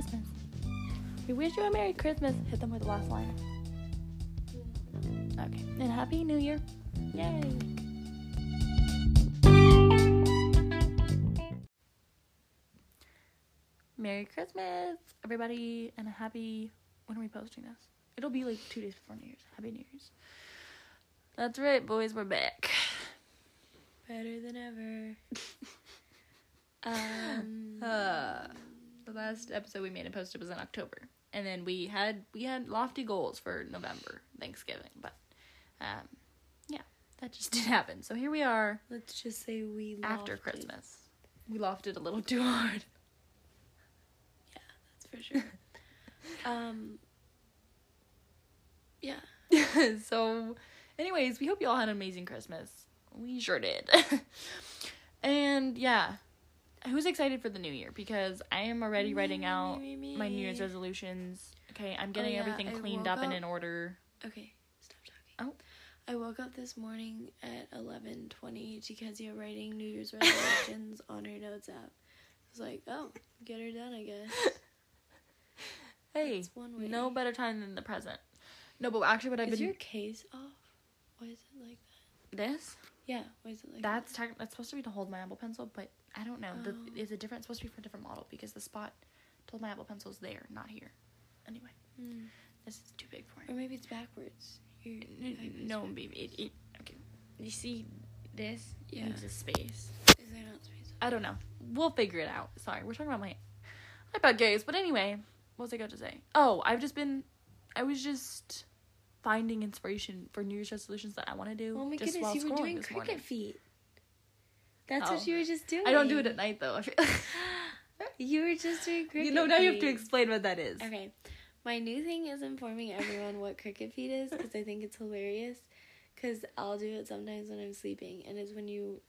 Christmas. We wish you a Merry Christmas. Hit them with the last line. Okay. And Happy New Year. Yay. Merry Christmas, everybody, and a happy. When are we posting this? It'll be like two days before New Year's. Happy New Year's. That's right, boys. We're back. Better than ever. um, Uh, the last episode we made and posted was in October, and then we had we had lofty goals for November Thanksgiving, but um, yeah, that just didn't happen. So here we are let's just say we after. Christmas. We lofted a little too hard. Yeah, that's for sure. um. Yeah. so, anyways, we hope you all had an amazing Christmas. We sure did. and yeah, who's excited for the new year? Because I am already writing Me, out me, me, my New Year's resolutions. Okay, I'm oh, getting yeah, everything I cleaned woke up and in order. Okay. Stop talking. Oh. I woke up this morning at eleven twenty to Kezia writing New Year's resolutions on her notes app. I was like, oh, get her done, I guess. Hey, That's one way. no better time than the present. No, but actually, what I've Is been your case off? Why is it like that? this Yeah. Why is it like that's tech that's supposed to be to hold my Apple Pencil, but I don't know. The, Oh. it's a different supposed to be for a different model because the spot told my Apple Pencil is there, not here. Anyway? Hmm. this is too big for it. Or maybe it's backwards. Your N- iPad n- No, baby. It, it, okay. You see this? Yeah. Needs a space. Is there not space? I don't know. We'll figure it out. Sorry, we're talking about my iPad case. But anyway, what was I going to say? Oh, I've just been. I was just finding inspiration for New Year's resolutions that I want to do. Oh my just goodness, while you were doing cricket morning. feet. That's Oh. what you were just doing. I don't do it at night though. You were just doing cricket you know, now you have to explain what that is. Okay. My new thing is informing everyone what cricket feet is because I think it's hilarious. Because I'll do it sometimes when I'm sleeping, and it's when you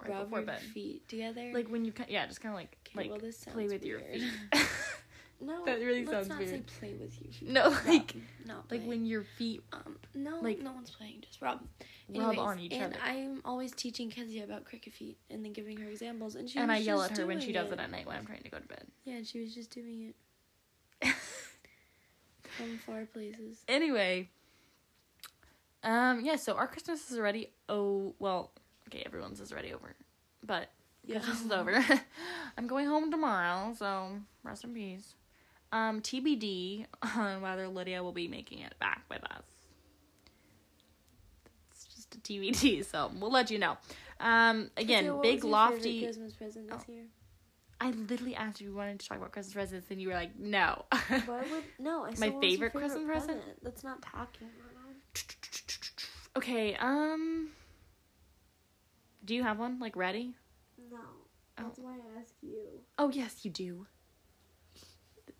Right rub your bed. feet together. Like when you, yeah, just kind of like, okay, like well, this play with your feet. no, That really sounds not weird. play with feet. No, like- not like when your feet um no like- no one's playing just rub rub on each and other. I'm always teaching Kezia about cricket feet and then giving her examples and she and I yell at her when she does it at night when I'm trying to go to bed. yeah and she was just doing it from far places anyway um yeah so our christmas is already oh well okay everyone's is already over but Yeah. christmas is over i'm going home tomorrow so rest in peace um tbd on whether lydia will be making it back with us. It's just a tbd so we'll let you know. Um again what big lofty Christmas present this Oh. year? I literally asked if you wanted to talk about christmas presents and you were like no. Why would no I My was favorite Christmas present? that's not talking okay um do you have one like ready? No. That's why I asked you. Oh yes, you do.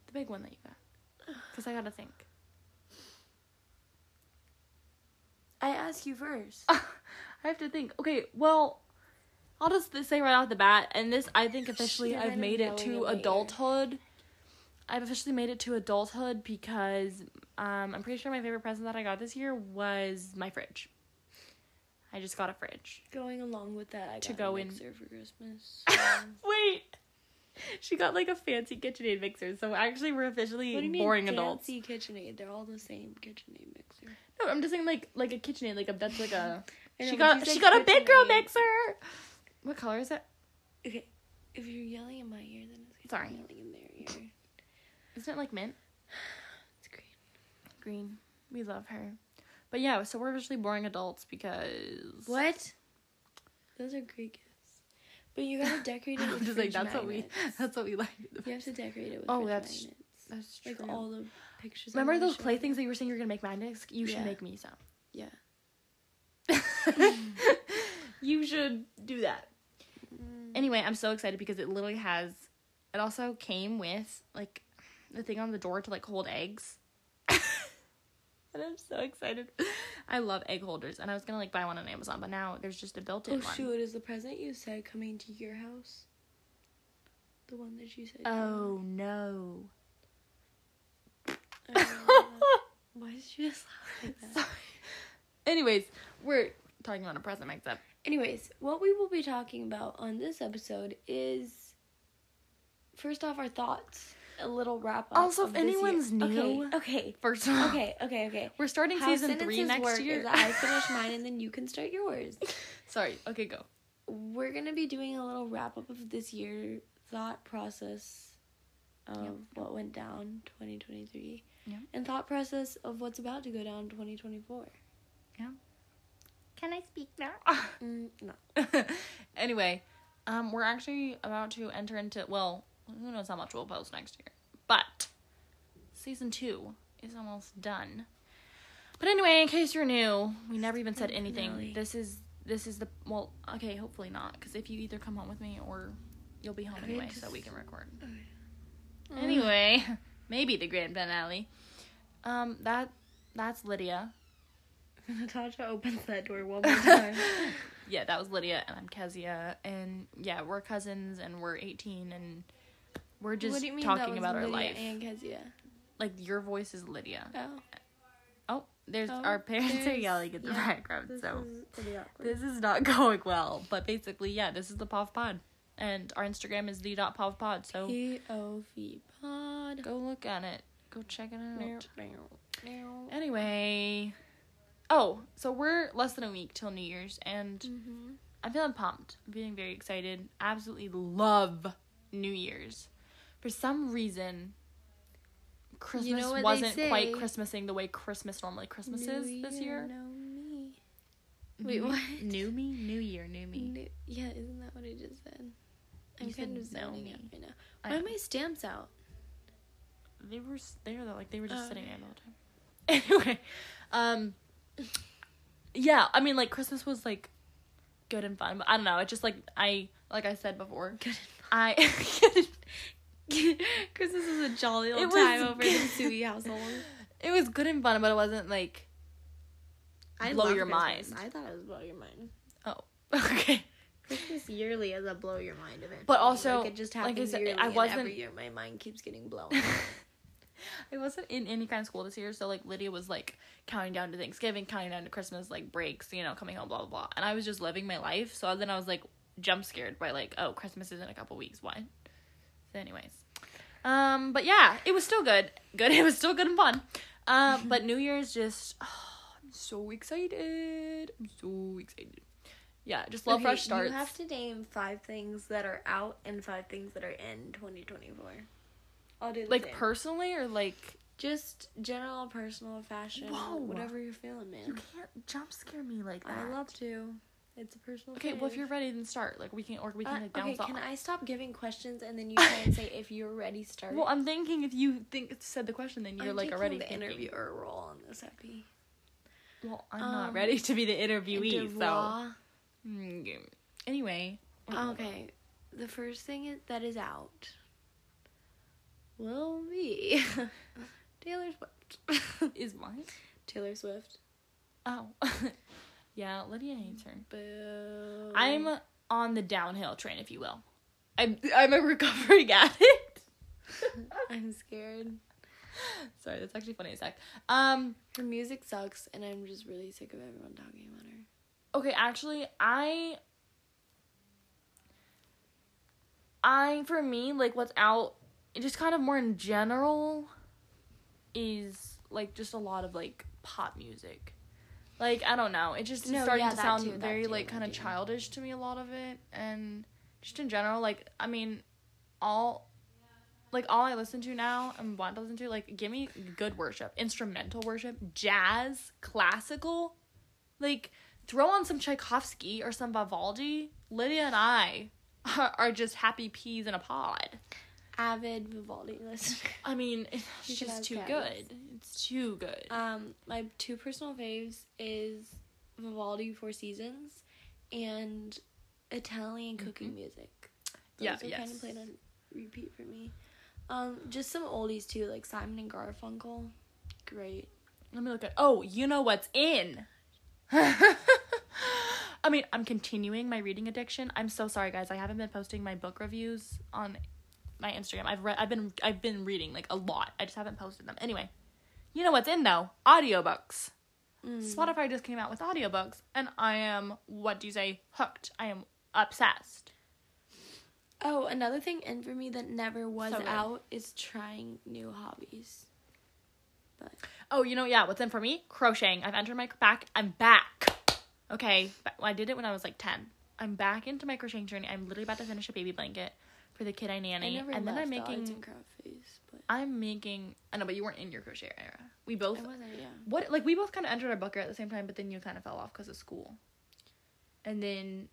The, big one that you got. Because I gotta think. I asked you first I have to think. Okay, well, I'll just say right off the bat, and this I think officially Shit, I've I'm made it to in my ear. adulthood. I've officially made it to adulthood because um, I'm pretty sure my favorite present that I got this year was my fridge. I just got a fridge. going along with that I To go a in- for Christmas Wait. She got like a fancy KitchenAid mixer, so actually we're officially What do you mean boring adults. fancy KitchenAid? They're all the same KitchenAid mixer. No, I'm just saying like like a KitchenAid, like a that's like a. she got she got a big girl mixer. What color is it? Okay, if you're yelling in my ear, then it's Sorry. yelling in their ear. Isn't it like mint? It's green. Green. We love her. But yeah, so we're officially boring adults because What? Those are great. But you gotta decorate it I'm with just like fridge that's what we that's what we like. You have to decorate it with Oh, fridge that's magnets. That's Like all the pictures. Remember those shelf. playthings that you were saying you were gonna make magnets? You should Yeah. make me some. Yeah. you should do that. Mm. Anyway, I'm so excited because it literally has. It also came with like the thing on the door to like hold eggs. and I'm so excited. I love egg holders, and I was gonna like buy one on Amazon, but now there's just a built-in Oh one. shoot! Is the present you said coming to your house? The one that you said. Oh no. wanted? I don't know that. Why did you just laugh like that? Sorry. Anyways, we're talking about a present mix up. Anyways, what we will be talking about on this episode is first off our thoughts. A little wrap up. Also, if this year. anyone's new- okay, okay, First of all, okay, okay, okay. we're starting How season three next year. I finish mine and then you can start yours. Sorry. Okay, go. We're gonna be doing a little wrap up of this year thought process of Yep. what went down 2023 Yep. and thought process of what's about to go down 2024. yeah Can I speak now? Mm, no. anyway, um, we're actually about to enter into well, who knows how much we'll post next year, but season two is almost done. But anyway, in case you're new, we never even said anything. This is this is the well, okay, hopefully not, because if you either come home with me or you'll be home anyway, so we can record. Okay. Anyway, maybe the grand finale. Um, that that's Lydia. Natasha opens that door one more time. yeah, that was Lydia, and I'm Kezia, and yeah, we're cousins, and we're 18, and we're just what do you mean talking about our Lydia life. And Kezia. Like your voice is Lydia. Oh, Oh, there's Oh, our parents are yelling in the yeah, background, this so is this is not going well. But basically, yeah, this is the POV Pod, and our Instagram is the dot POV Pod. So P O V pod. go look at it, go check it out. Anyway, oh, so we're less than a week till New Year's, and Mhm. I'm feeling pumped. I'm feeling very excited. Absolutely love New Year's. For some reason, Christmas what they wasn't quite Christmasing the way Christmas normally Christmas New is this year. No me. Wait, New- what? New me, New Year, new me. New- yeah, isn't that what I just said? I'm You kind said of know zoning me. out right now. I Why are my stamps out? They were there though, like they were just Oh, sitting okay. there the whole time. Anyway, um, yeah, I mean like Christmas was like good and fun, but I don't know. It just like I like I said before, Good. I Christmas was a jolly old was time over in the. Sui household. it was good and fun, but it wasn't like I Blow your Christmas. mind. I thought it was blow your mind. Oh, okay. Christmas yearly is a blow your mind event. But also, like it just like I happens said, yearly, I wasn't- every year my mind keeps getting blown. I wasn't in any kind of school this year, so like Lydia was like counting down to Thanksgiving, counting down to Christmas, like breaks, you know, coming home, blah blah blah. And I was just living my life. So then I was like jump scared by like, oh, Christmas is in a couple weeks. What? So anyways, um, but yeah, it was still good. Good. It was still good and fun. Um, but New Year's just, oh, I'm so excited. I'm so excited. Yeah, just love Okay, fresh starts. You have to name five things that are out and five things that are in 2024. I'll do like same. personally or like just general personal fashion, Whoa. whatever you're feeling, man. you can't jump scare me like that. I love to. It's a personal. Okay, well if you're ready, then start. Like we can, or we can Uh, like okay, can. I stop giving questions and then you try and say if you're ready, start. Well, I'm thinking if you think said the question, then you're I'm like already the thinking. interviewer role on this happy. Well, I'm not Um, ready to be the interviewee, so. Devoir. Mm, Anyway. Okay, the first thing that is out will be Taylor Swift. Is mine? Taylor Swift. Oh. yeah, Lydia hates her. Boo. I'm on the downhill train, if you will. I'm I'm a recovering addict. I'm scared. Sorry, that's actually funny as heck. Um. Her music sucks, and I'm just really sick of everyone talking about her. Okay, actually, I I for me like what's out just kind of more in general is like just a lot of like pop music. Like I don't know, it just is No, starting yeah, to sound too, very too, like kind of childish to me a lot of it and just in general like I mean all like all I listen to now and want to listen to like give me good worship, instrumental worship, jazz, classical, like throw on some Tchaikovsky or some Vivaldi. Lydia and I are, are just happy peas in a pod. Avid Vivaldi listener. I mean, it's just too good. It's too good. Um, my two personal faves is Vivaldi Four Seasons and Italian cooking music. Those Yeah, are kind yes. of played on repeat for me. Um, just some oldies too, like Simon and Garfunkel. Great. Let me look at. Oh, you know what's in. I mean, I'm continuing my reading addiction. I'm so sorry, guys. I haven't been posting my book reviews on my Instagram. I've read. I've been. I've been reading like a lot. I just haven't posted them. Anyway, you know what's in though? Audiobooks. Mm. Spotify just came out with audiobooks, and I am. What do you say? Hooked. I am obsessed. Oh, another thing in for me that never was So out is trying new hobbies. But Oh, you know, yeah, what's in for me? Crocheting. I've entered my back. I'm back. Okay. I did it when I was like 10. I'm back into my crocheting journey. I'm literally about to finish a baby blanket for the kid I I nanny. never and then I'm making and craft phase. But I'm making I know, but you weren't in your crochet era. We both I wasn't. Yeah. what like we both kind of entered our year at the same time, but then you kind of fell off because of school. And then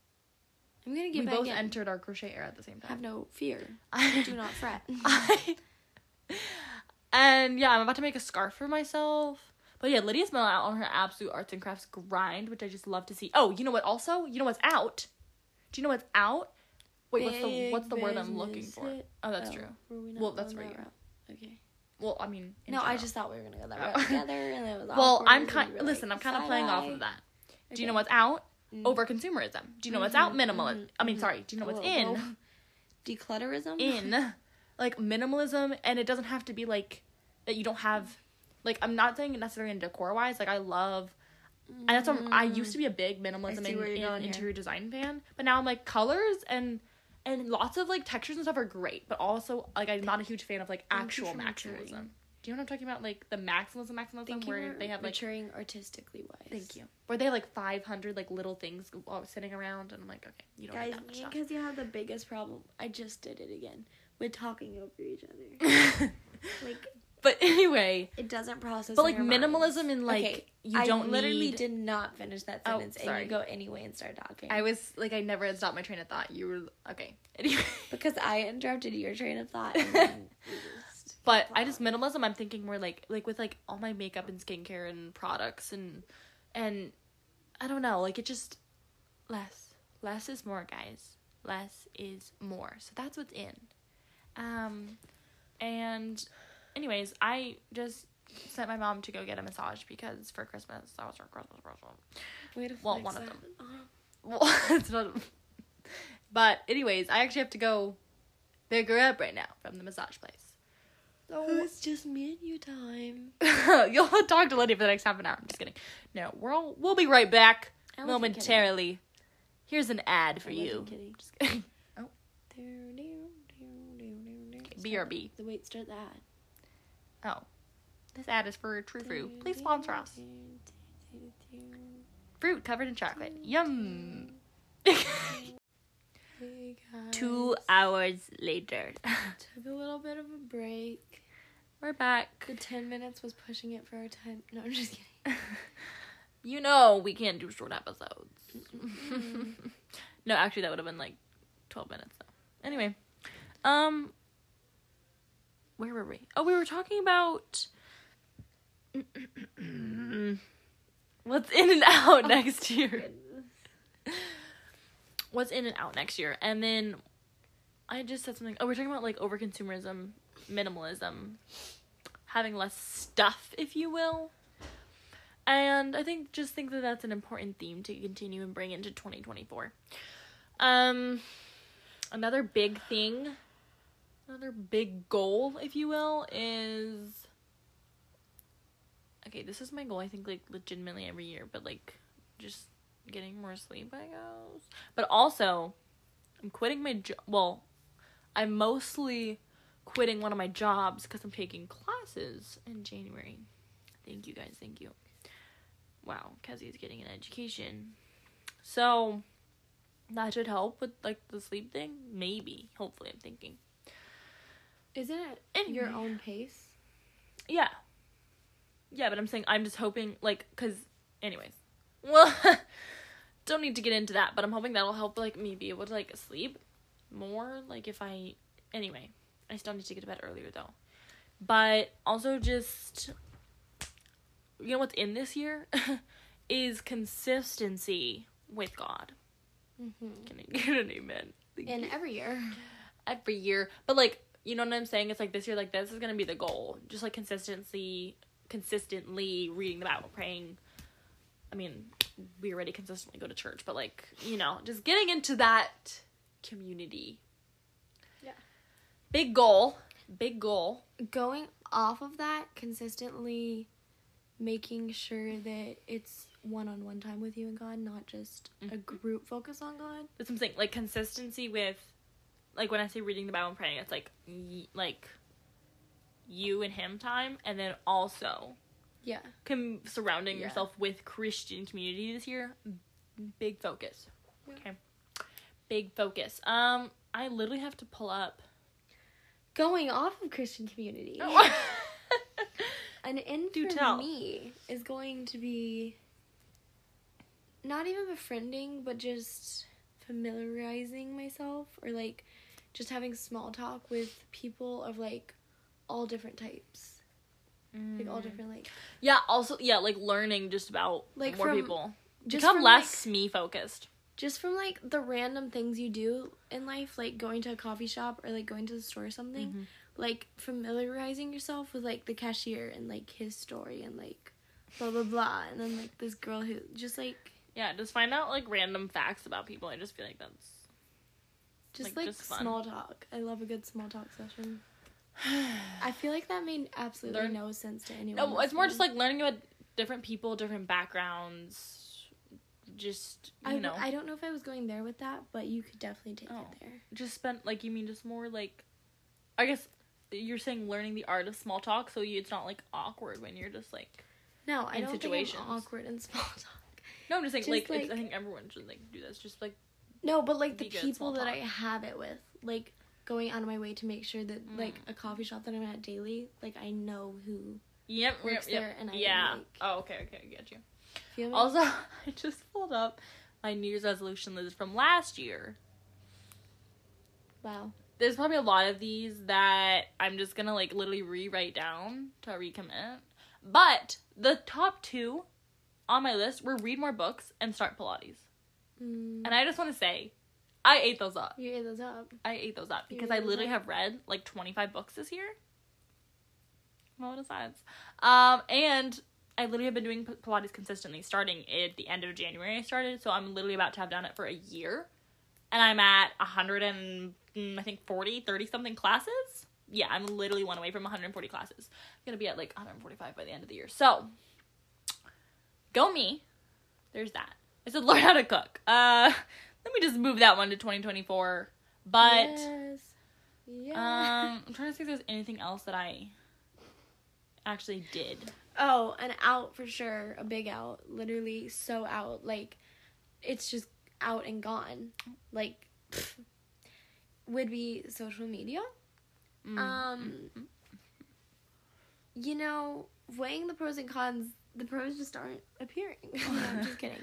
I'm gonna get we both in. entered our crochet era at the same time. Have no fear. I Do not fret. I, and yeah, I'm about to make a scarf for myself. But yeah, Lydia's been out on her absolute arts and crafts grind, which I just love to see. Oh, you know what? Also, you know what's out? Do you know what's out? Wait, what's the what's the word I'm looking for? Oh, that's Oh, true. we Well, that's for that you. route? Okay. Well, I mean, in No, I just thought we were gonna go that Oh. route together, and it was. Well, I'm kind. were Listen, I'm kind of playing off of that. Do you know what's out? Mm. Over consumerism. Do you know what's out? Minimalism. mhm, I mean, mhm. sorry. Do you know what's Whoa, in? whoa. Declutterism. in like minimalism and it doesn't have to be like that you don't have like i'm not saying it necessarily in decor wise like i love and that's what I'm- i used to be a big minimalism see and, where you're and going here. interior design fan but now i'm like colors and and lots of like textures and stuff are great but also like i'm not a huge fan of like actual maximalism maturing. do you know what i'm talking about like the maximalism maximalism Thank where they have like maturing artistically wise. thank you where they have like 500 like little things uh, sitting around and i'm like okay you don't Guys, need that much because you have the biggest problem. I just did it again with talking over each other. like but anyway it doesn't process. But like minimalism in like Okay, you I don't I literally need. did not finish that Oh, sentence, and you go anyway and start talking. I was like I never had stopped my train of thought. You were okay. Anyway, because I interrupted your train of thought. And then you just but I just minimalism. I'm thinking more like like with like all my makeup and skincare and products and and I don't know. Like it just less less is more, guys. Less is more. So that's what's in. Um, and anyways, I just sent my mom to go get a massage because for Christmas that was her Christmas present. Way to well, one of them. Oh. Well, it's not. But anyways, I actually have to go pick her up right now from the massage place. Oh, it's just me and you time. you'll talk to Lydia for the next half an hour. I'm just kidding. No, we're all, we'll be right back momentarily. Here's an ad for you. kidding. Just kidding. Oh. BRB. The wait, start the ad. Oh, this ad is for Trü Frü. Please sponsor us. Fruit covered in chocolate. Yum. Two hours later, Took a little bit of a break. we're back. The 10 minutes was pushing it for our time. No, I'm just kidding. You know we can't do short episodes. no, actually, that would have been like twelve minutes though. Anyway, um, where were we? Oh, we were talking about what's in and out next year. What's in and out next year, and then I just said something. Oh, we're talking about like over consumerism, minimalism, having less stuff, if you will. And I think just think that that's an important theme to continue and bring into 2024. Um another big thing, another big goal, if you will, is Okay, this is my goal I think like legitimately every year, but like just getting more sleep, I guess. But also I'm quitting my job. Well, I'm mostly quitting one of my jobs because I'm taking classes in January. Thank you guys, thank you. Wow, Kezzy's getting an education. So that should help with like the sleep thing. Maybe. Hopefully I'm thinking. Isn't it Anyway. your own pace? Yeah. Yeah, but I'm saying I'm just hoping like cuz anyways. Well, don't need to get into that, but I'm hoping that'll help like me be able to like sleep more like if I anyway. I still need to get to bed earlier though. But also just you know what's in this year is consistency with God. Mm-hmm. Can I get an amen? Thank And you every year. every year. But like, you know what I'm saying? It's like this year, like this is gonna be the goal. Just like consistency, consistently reading the Bible, praying. I mean, we already consistently go to church, but like, you know, just getting into that community. Yeah. Big goal. Big goal. Going off of that, consistently making sure that it's one on one time with you and God, not just a Mhm. group focus on God. That's something Like consistency with like when I say reading the Bible and praying, it's like y- like you and him time, and then also Yeah. com- surrounding Yeah. yourself with Christian community this year. Big focus. Yeah. Okay. Big focus. Um, I literally have to pull up. Going off of Christian community. Oh. An end Do for tell. me is going to be not even befriending, but just familiarizing myself or like just having small talk with people of like all different types. Like all different like Yeah. Also, yeah, like learning just about Like more from- people. just Become less me focused. just from like the random things you do in life, like going to a coffee shop or like going to the store or something, Mhm. like familiarizing yourself with like the cashier and like his story and like blah blah blah, and then like this girl who just like Yeah, just find out like random facts about people. I just feel like that's just Like, like, just small talk. I love a good small talk session. I feel like that made absolutely Learn- no sense to anyone. no. It's more just like learning about different people, different backgrounds. Just you I, w- know, I don't know if I was going there with that, but you could definitely take Oh. it there. just spent like you mean just more like, I guess you're saying learning the art of small talk, so you, it's not like awkward when you're just like. No, I In don't situations. think I'm awkward in small talk. No, I'm just saying Just, like, like- I think everyone should like do this. Just like No, but like the people that I have it with, like going out of my way to make sure that Mm. like a coffee shop that I'm at daily, like I know who. yep, Works yep, there yep. and I yeah. like- oh, okay, okay, I get you. Me? Also, I just pulled up my New Year's resolution list from last year. wow. There's probably a lot of these that I'm just gonna like literally rewrite down to recommit. But the top two on my list were read more books and start Pilates. Mm, And I just want to say, I ate those up. you ate those up. I ate those up because I literally have read like 25 books this year. What a science. Um, and I literally have been doing Pilates consistently starting at the end of January. I started, so I'm literally about to have done it for a year. And I'm at 100 and mm, I think 40, 30 something classes. Yeah, I'm literally one away from 140 classes. I'm gonna be at like 145 by the end of the year. So, go me. There's that. I said learn how to cook. Uh, let me just move that one to 2024. But yes. Yeah. um, I'm trying to see if there's anything else that I actually did. oh, an out for sure. A big out. Literally so out. Like it's just out and gone. Like pff, would be social media. Mm. Um, you know, weighing the pros and cons, the pros just aren't appearing. no, I'm just kidding.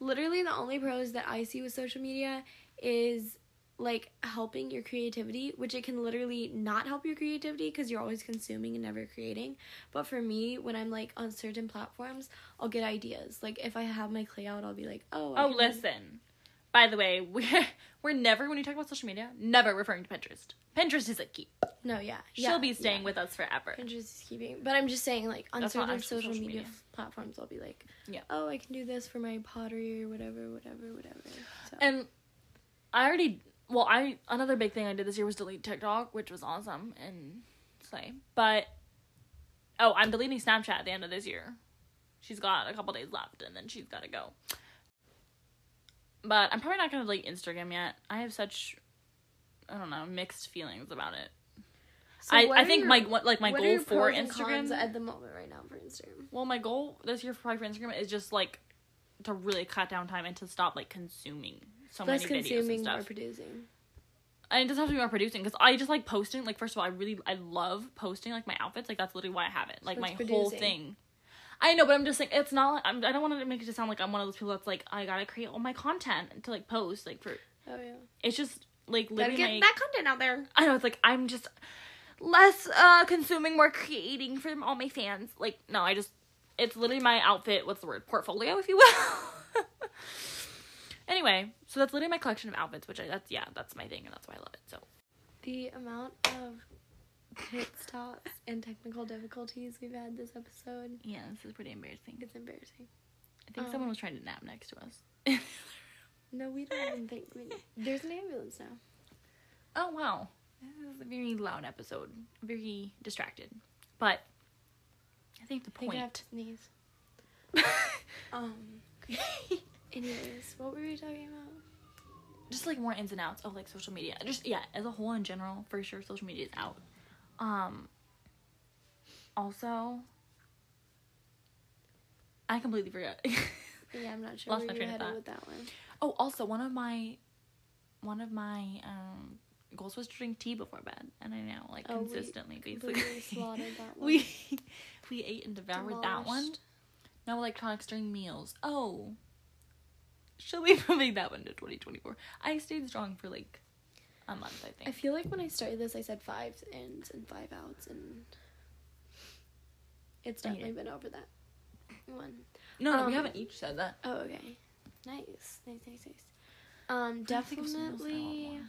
Literally, the only pros that I see with social media is like helping your creativity, which it can literally not help your creativity because you're always consuming and never creating. But for me, when I'm like on certain platforms, I'll get ideas. Like if I have my clay out, I'll be like, oh, I oh, listen. By the way, we're we're never when we talk about social media, never referring to Pinterest. Pinterest is a keep. No, yeah, She'll yeah, be staying yeah. with us forever. Pinterest is keeping. But I'm just saying, like, on That's certain social, social media, media. platforms, I'll be like, Yeah. oh, I can do this for my pottery or whatever, whatever, whatever. So. And I already well, I another big thing I did this year was delete TikTok, which was awesome and slay. But oh, I'm deleting Snapchat at the end of this year. She's got a couple days left, and then she's got to go. But I'm probably not gonna delete Instagram yet. I have such I don't know mixed feelings about it. So I, I think your- my what- like my what are goal your for pros and cons Instagram. at the moment right now for Instagram. Well, my goal this year for for Instagram is just like to really cut down time and to stop like consuming so Less many videos and consuming, stuff. more producing. and it doesn't have to be more producing because I just like posting. Like first of all, I really I love posting like my outfits. Like that's literally why I have it. Like What's my whole thing. I know, but I'm just saying it's not. Like, I'm, I don't want to make it just sound like I'm one of those people that's like I gotta create all my content to like post. Like for Oh yeah. it's just like Gotta get my. that content out there. I know it's like I'm just less uh consuming, more creating for all my fans. Like no, I just it's literally my outfit. What's the word? Portfolio, if you will. anyway, so that's literally my collection of outfits, which I that's yeah, that's my thing, and that's why I love it. So The amount of pit stops and technical difficulties we've had this episode, yeah, this is pretty embarrassing. it's embarrassing. I think Um, someone was trying to nap next to us. No, we don't even think we. There's an ambulance now. oh wow, this is a very loud episode, very distracted, but I think the I think I have point. to sneeze. Um. Anyways, what were we talking about? just like more ins and outs of like social media. Just yeah, as a whole in general, for sure, social media is out. Um. Also, I completely forgot. Yeah, I'm not sure Lost where my you train of headed thought. with that one. oh, also one of my, one of my um goals was to drink tea before bed, and I know like Oh, we consistently, Completely basically. slaughtered that one. we we ate and devoured that one. No electronics during meals. Oh. Should we moving that one to 2024? I stayed strong for like a month, I think. I feel like when I started this, I said five ins and five outs, and it's definitely been over that one. no, no, we um, haven't each said that. Oh, okay. Nice, nice, nice, nice. Um, I think of something else that I want definitely.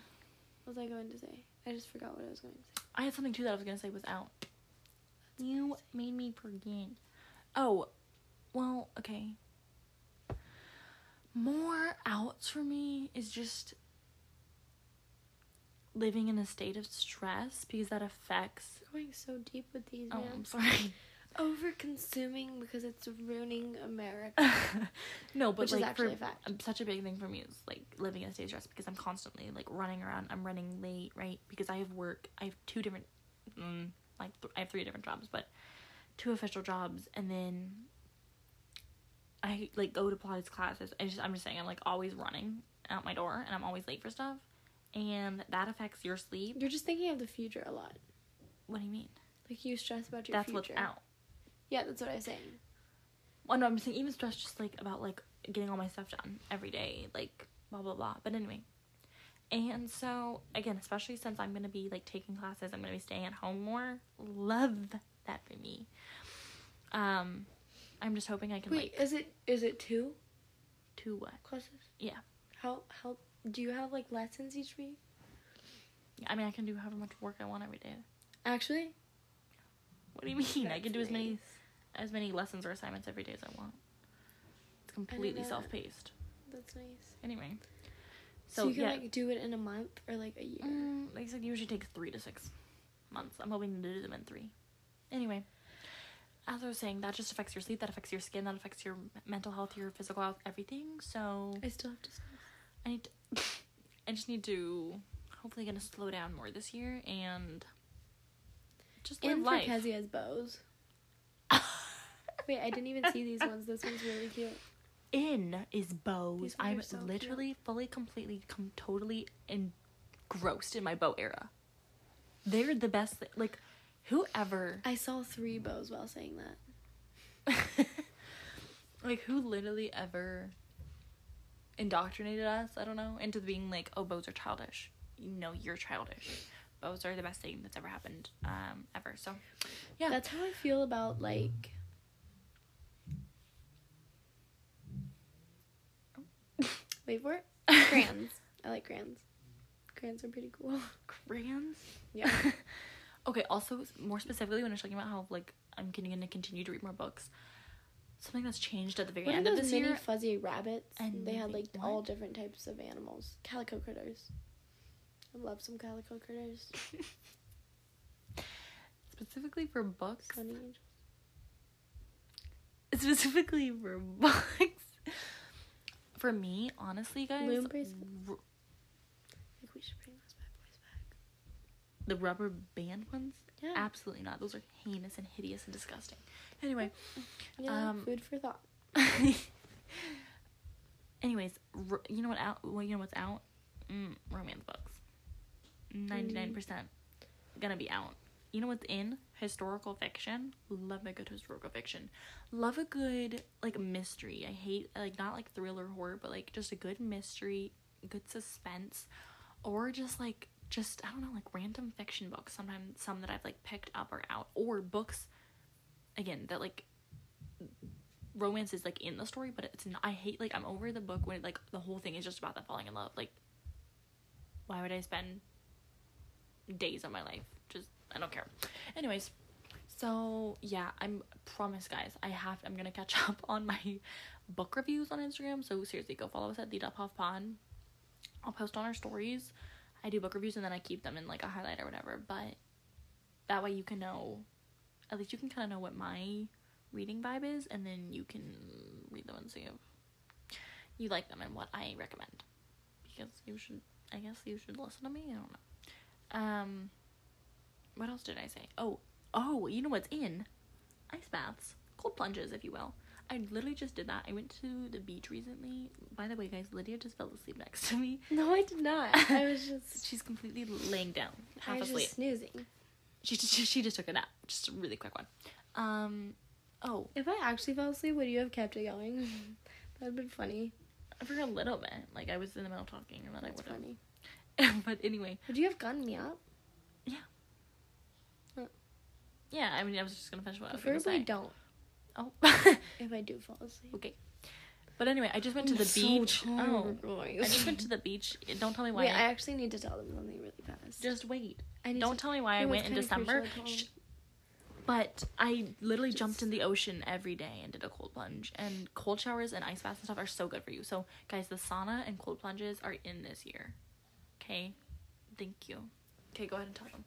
What was I going to say? I just forgot what I was going to say. I had something too that I was gonna say was out. You made me forget. Oh, well, okay. More outs for me is just living in a state of stress because that affects. Going so deep with these, Oh, man. I'm sorry. Over consuming because it's ruining America. no, but Which is like actually for a fact. um, such a big thing for me is like living in a state of stress because I'm constantly like running around. I'm running late, right? Because I have work. I have two different, mm, like th- I have three different jobs, but two official jobs, and then I like go to Pilates classes. I just I'm just saying I'm like always running out my door, and I'm always late for stuff, and that affects your sleep. You're just thinking of the future a lot. What do you mean? Like you stress about your That's future. what's out. Yeah, that's what I'm saying. Well, no, I'm saying even stress just like about like getting all my stuff done every day, like blah blah blah. But anyway, and so again, especially since I'm gonna be like taking classes, I'm gonna be staying at home more. Love that for me. Um, I'm just hoping I can Wait, like is it is it two Two what? classes? Yeah. How how do you have like lessons each week? I mean, I can do however much work I want every day. Actually, What do you mean? I can do as many as many lessons or assignments every day as I want. It's completely self paced. that's nice. Anyway, So, so, you can yeah. like do it in a month or like a year. Mm, like I said, usually takes three to six months. I'm hoping to do them in three. Anyway, as I was saying, that just affects your sleep, that affects your skin, that affects your mental health, your physical health, everything. So I still have to. Sneeze. I need, to, I just need to, hopefully, gonna slow down more this year and just live And life. Kezzy has bows. Wait, I didn't even see these ones. This one's really cute. In is bows. I'm so cute. literally, fully, completely, com- totally engrossed in my bow era. They're the best. Thi- like, whoever. I saw three bows while saying that. like who literally ever indoctrinated us i don't know into being like oh bows are childish you know you're childish bows are the best thing that's ever happened um ever so yeah That's how I feel about like. Wait for it. Crayons. I like crayons. Crayons are pretty cool. crayons Yeah. okay also more specifically when i was talking about how like i'm going to continue to read more books something that's changed at the very What end of this mini year fuzzy rabbits? And they had like what? all different types of animals. Calico critters. I love some calico critters. specifically for books Sonny angels. specifically for books for me honestly guys r- I think we should bring those bad boys back. The rubber band ones Yeah. Absolutely not. Those are heinous and hideous and disgusting. Anyway, yeah. um, food for thought. anyways, r- you know what out? Well, you know what's out? Mm, romance books. Ninety nine percent gonna be out. You know what's in historical fiction? Love a good historical fiction. Love a good like mystery. I hate like not like thriller horror, but like just a good mystery, good suspense, or just like just I don't know like random fiction books. Sometimes some that I've like picked up or out, or books again that like romance is like in the story, but it's not. I hate like I'm over the book when like the whole thing is just about them falling in love. Like, why would I spend days of my life just I don't care. Anyways, so yeah, I'm promise guys, I have I'm gonna catch up on my book reviews on Instagram. So seriously, go follow us at the Dot POV Pod. I'll post on our stories. I do book reviews and then I keep them in like a highlight or whatever. But that way you can know, at least you can kind of know what my reading vibe is, and then you can read them and see if you like them and what I recommend. Because you should. I guess you should listen to me. I don't know. Um, what else did I say? Oh, oh, you know what's in? Ice baths, cold plunges, if you will. I literally just did that. I went to the beach recently. By the way, guys, Lydia just fell asleep next to me. No, I did not. I was just. She's completely laying down, I half was asleep. just snoozing. She just she just took a nap. Just a really quick one. Um, oh, If I actually fell asleep, would you have kept it going? That'd been funny. for a little bit, like I was in the middle of talking, and then That's I would funny. have. but anyway, Would you have gotten me up? yeah. Yeah, I mean, I was just gonna finish what I was gonna say. don't. Oh. If I do fall asleep. okay. But anyway, I just went to I'm the so beach. Oh. tired, oh. I just went to the beach. Don't tell me why. Wait, I actually need to tell them something really fast. Just wait. I need Don't to- tell me why I went in December. Shh. But I literally Just- jumped in the ocean every day and did a cold plunge. And cold showers and ice baths and stuff are so good for you. So, guys, the sauna and cold plunges are in this year. Okay? Thank you. Okay, go ahead and tell them.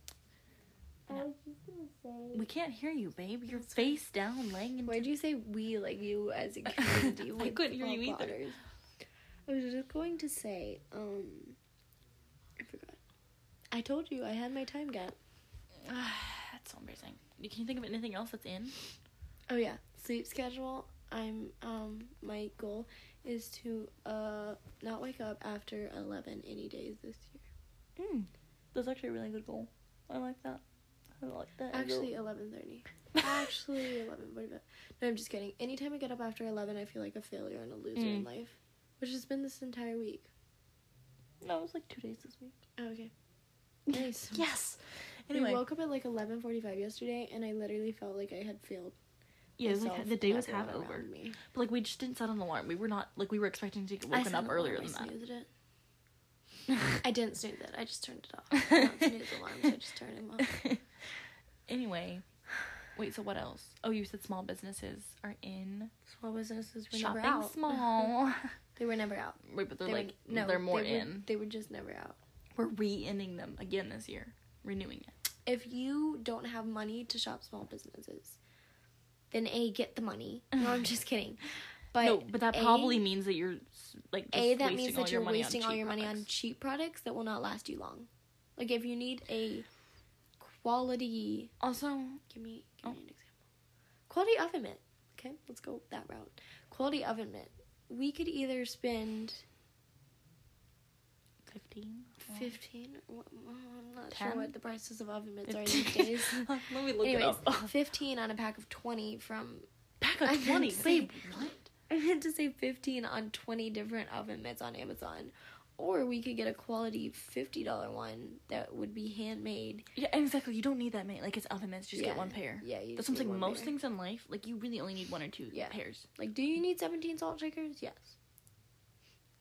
I was just gonna say. We can't hear you, babe. You're face down, laying in. Why'd you say we like you as a community? I couldn't hear you either. plotters? I was just going to say, um, I forgot. I told you I had my time gap. that's so embarrassing. Can you think of anything else that's in? Oh yeah, sleep schedule. I'm um my goal is to uh not wake up after eleven any days this year. Mm. That's actually a really good goal. I like that. I like that. Actually, eleven thirty. Actually, eleven forty-five. No, I'm just kidding. Anytime I get up after eleven, I feel like a failure and a loser in Mm. life, which has been this entire week. no, it was like two days this week. Oh, okay. Nice. yes. Anyway. Anyway, We woke up at like eleven forty-five yesterday, and I literally felt like I had failed. yeah, it was like the day was half over. Me. But like we just didn't set an alarm. We were not like we were expecting to get woken up earlier alarm, than I that. snoozed it. I didn't snooze it. I just turned it off. I don't snooze alarms. I just turned them off. Anyway, wait. So what else? Oh, you said small businesses are in Small businesses were shopping never out. small. They were never out. wait, but they're They like were, no, they're more they were, in. They were just never out. We're re-inning them again this year, renewing it. If you don't have money to shop small businesses, then a get the money. No, I'm just kidding. But no, but that A- probably means that you're s- like just a that wasting means all that your you're money on wasting all cheap your money on products. cheap products that will not last you long. Like if you need a quality, Also, give me give Oh. me an example. Quality oven mitt. Okay, let's go that route. Quality oven mitt. We could either spend fifteen. fifteen. Or, I'm not 10? sure what the prices of oven mitts are these days. Let me look Anyways, it up. fifteen on a pack of twenty from. Pack of meant twenty. to say- Babe, what? I meant to say fifteen on twenty different oven mitts on Amazon, or we could get a quality fifty dollar one that would be handmade. Yeah, exactly. You don't need that many. Like it's oven mitts. Just Yeah. get one pair. Yeah, you That's something most pair. things in life, like you really only need one or two Yeah. pairs. Like, do you need seventeen salt shakers? Yes.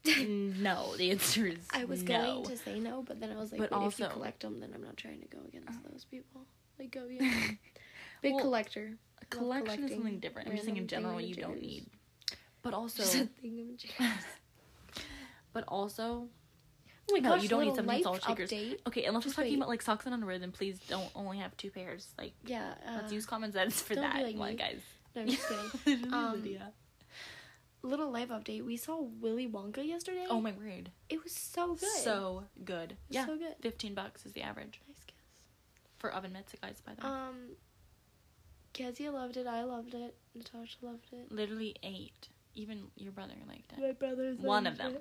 no, the answer is I was no. going to say no, but then I was like, But wait, if you Uh. collect them, then I'm not trying to go against those people. Like, go yeah. Big Well, collector. A collection is something different. I'm just saying in general you don't need. But also, Just a thingamajig. But also, Oh my No, gosh, you don't need little 17 life salt shakers. Update. okay, unless we're talking wait. about like socks and underwear, then please don't only have two pairs. Like, Yeah. Uh, let's use common sense for that like one, me. guys. No, I'm just kidding. Um, Little life update. We saw Willy Wonka yesterday. Oh my word, It was so good. so good. It Yeah, so good. fifteen bucks is the average Nice guess. for oven mitts, guys. By the way, Um, Kezia loved it. I loved it. Natasha loved it. literally eight. Even your brother liked it. My brothers. One of them.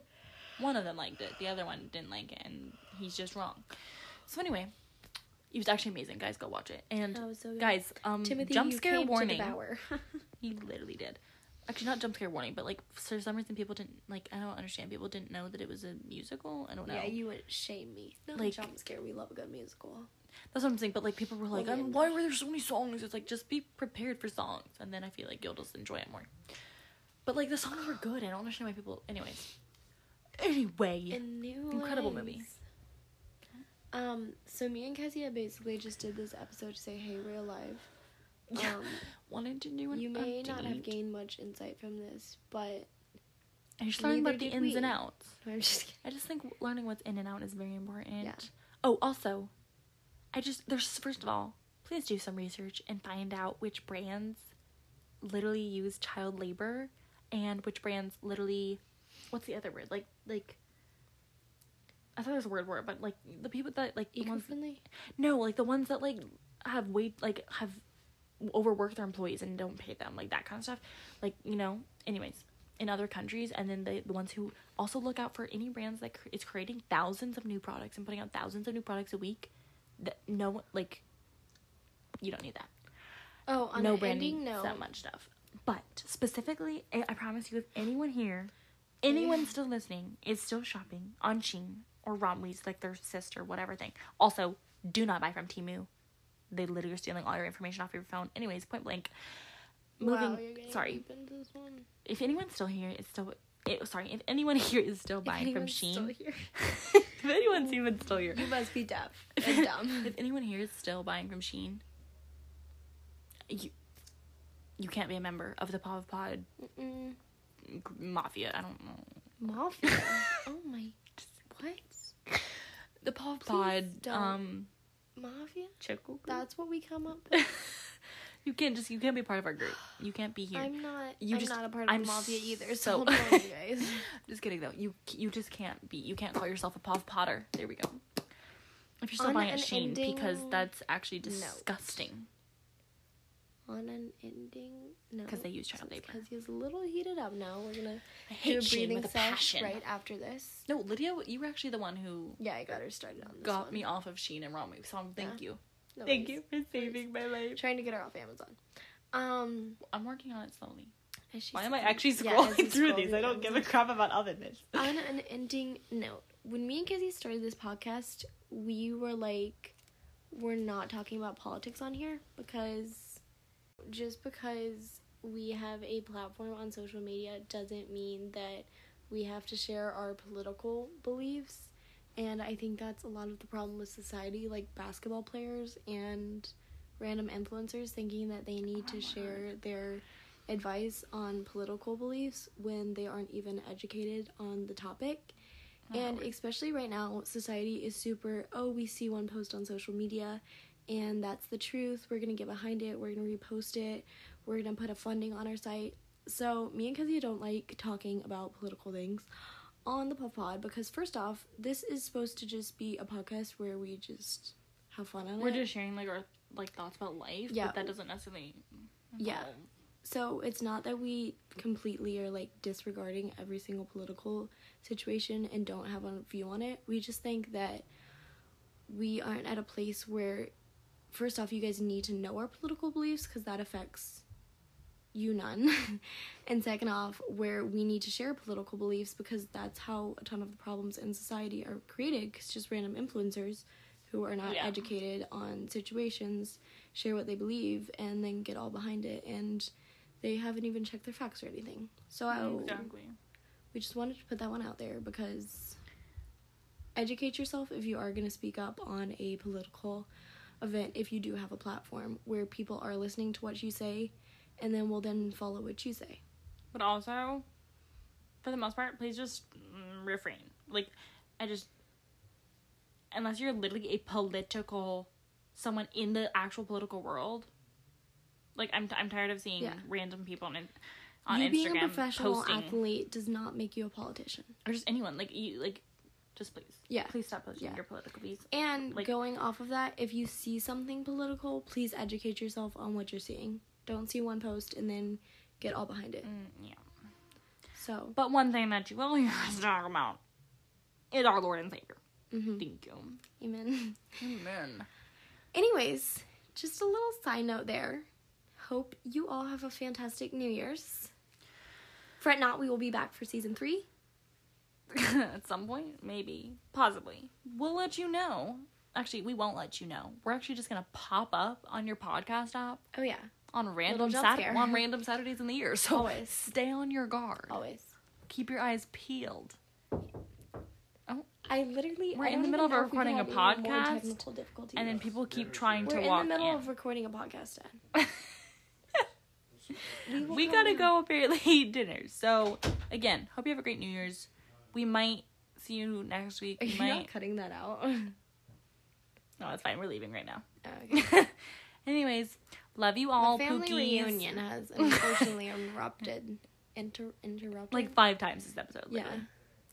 One of them liked it. The other one didn't like it, and he's just wrong. So anyway, it was actually amazing, guys. Go watch it. And was so guys, um, Timothée, jump scare warning. He literally did. Actually, not jump scare warning, but like for some reason people didn't like. I don't understand. People didn't know that it was a musical. I don't know. Yeah, you would shame me. No, Like- jump scare. We love a good musical. That's what I'm saying. But like people were like, Well, why were there so many songs? It's like just be prepared for songs, and then I feel like you'll just enjoy it more. But like the songs were good. I don't understand why people. Anyways. Anyway. Anyways. Incredible movie. Um, so me and Kezia basically just did this episode to say, hey, we're alive. Yeah. Um, wanted to do an you may not have gained much insight from this, but I just learned about the did ins and outs. no, I'm just kidding. I just think learning what's in and out is very important. Yeah. Oh, also, I just there's first of all, please do some research and find out which brands literally use child labor and which brands literally what's the other word? Like like I thought there was a word for it, but like the people that like the Eco friendly. no, like the ones that like have wait like have overworked their employees and don't pay them, like that kind of stuff. Like you know, anyways, in other countries, and then the the ones who also look out for any brands that cr- is creating thousands of new products and putting out thousands of new products a week. That no like, you don't need that. Oh, on no branding, ending, no. that much stuff. But specifically, I, I promise you, if anyone here, anyone still listening, is still shopping on Shein or Romwe's, like their sister, whatever thing. Also, do not buy from Temu. They literally are stealing all your information off your phone. Anyways, point blank. Moving. wow, sorry, deep into this one. if anyone's still here, it's still. It, sorry, if anyone here is still buying from anyone's still Shein, here, if anyone's even still here, you must be deaf and dumb. if anyone here is still buying from Shein, you you can't be a member of the POV Pod Mm-mm. Mafia. I don't know. Mafia. oh my. What? The Please Pod um Mafia? Chickle. That's what we come up with. you can't just you can't be part of our group. You can't be here. I'm not. You I'm just- not a part of I'm the mafia either. so- So, just kidding though. You you just can't be. You can't call yourself a Pod Potter. There we go. If you're still buying at an Shein, because that's actually note. On an ending, no. 'Cause they use child labor. Because he's a little heated up now. We're gonna I do hate a breathing with a sesh right after this. No, Lydia, you were actually the one who Yeah, I got her started on this got one. me off of Shein and Romwe. So thank Yeah. you. No Thank worries. you for saving my life. Trying to get her off Amazon. Um, I'm working on it slowly. Why am I actually scrolling you through scroll these? through I don't give a crap about otherness. on an ending note, when me and Kizzy started this podcast, we were like, we're not talking about politics on here because just because we have a platform on social media doesn't mean that we have to share our political beliefs. And I think that's a lot of the problem with society, like basketball players and random influencers thinking that they need to share their advice on political beliefs when they aren't even educated on the topic. And especially right now, society is super, oh, we see one post on social media and that's the truth. We're to get behind it. We're to repost it. We're to put a funding on our site. So, me and Kizzy don't like talking about political things on the POV Pod because, first off, this is supposed to just be a podcast where we just have fun on We're it. just sharing like our like thoughts about life. Yeah. But that doesn't necessarily. Yeah. So it's not that we completely are like disregarding every single political situation and don't have a view on it. We just think that we aren't at a place where, first off, you guys need to know our political beliefs because that affects you none. and second off, where we need to share political beliefs because that's how a ton of the problems in society are created because just random influencers who are not Yeah. educated on situations share what they believe and then get all behind it and they haven't even checked their facts or anything. So I, Exactly. we just wanted to put that one out there because educate yourself if you are going to speak up on a political event if you do have a platform where people are listening to what you say and then will then follow what you say. But also, for the most part, please just mm, refrain. Like, I just. Unless you're literally a political. someone in the actual political world. Like, I'm, I'm tired of seeing Yeah. random people on, on you Instagram being a professional posting. athlete does not make you a politician. Or just anyone. Like, you, like, just please. Yeah. Please stop posting Yeah. your political views. And Like- going off of that, if you see something political, please educate yourself on what you're seeing. Don't see one post and then get all behind it. Mm, yeah. So, But one thing that you will hear us talk about is our Lord and Savior. mhm. Thank you. amen. Amen. Anyways, just a little side note there. Hope you all have a fantastic New Year's. Fret not, we will be back for season three. At some point, maybe, possibly. We'll let you know. Actually, we won't let you know. We're actually just gonna pop up on your podcast app Oh yeah, on random jump Sat- on random Saturdays in the year. So Always. stay on your guard. always. Keep your eyes peeled. Oh, I literally We're I in the middle of know if we recording a have any more podcast. And then people keep trying to watch. We're in the middle in. of recording a podcast. Ed. We, we gotta in. go apparently eat dinner. So again, hope you have a great New Year's. We might see you next week. Are We you might. not cutting that out? No, it's fine. We're leaving right now. Oh, okay. Anyways, love you all. the family Pookies. reunion has unfortunately interrupted. Inter- interrupted. Like five times this episode. yeah. literally.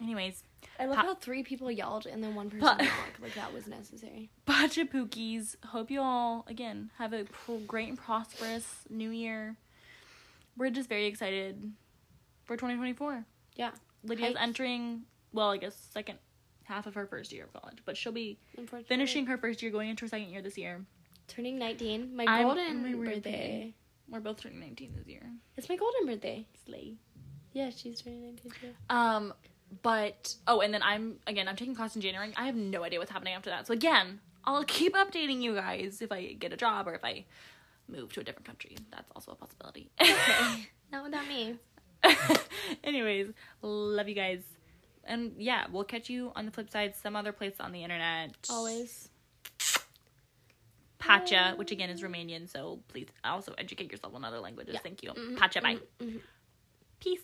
Anyways, I love Pa- how three people yelled and then one person Pa- Like that was necessary. Pookies. Hope you all again have a great and prosperous new year. We're just very excited for 2024. Yeah. Lydia's entering, well, I guess second half of her first year of college, but she'll be finishing her first year, going into her second year this year. turning 19. My I'm- golden my weird birthday. We're both turning 19 this year. It's my golden birthday. Slay. Yeah, she's turning 19 too. Um, but oh, and then I'm again I'm taking class in January. I have no idea what's happening after that. So again, I'll keep updating you guys if I get a job or if I move to a different country. That's also a possibility. Not without me. Anyways, love you guys. And yeah, we'll catch you on the flip side some other place on the internet. Always. Pacha, which again is Romanian, so please also educate yourself on other languages. Yeah. Thank you. Mhm, Pacha, bye. mhm, mhm. Peace.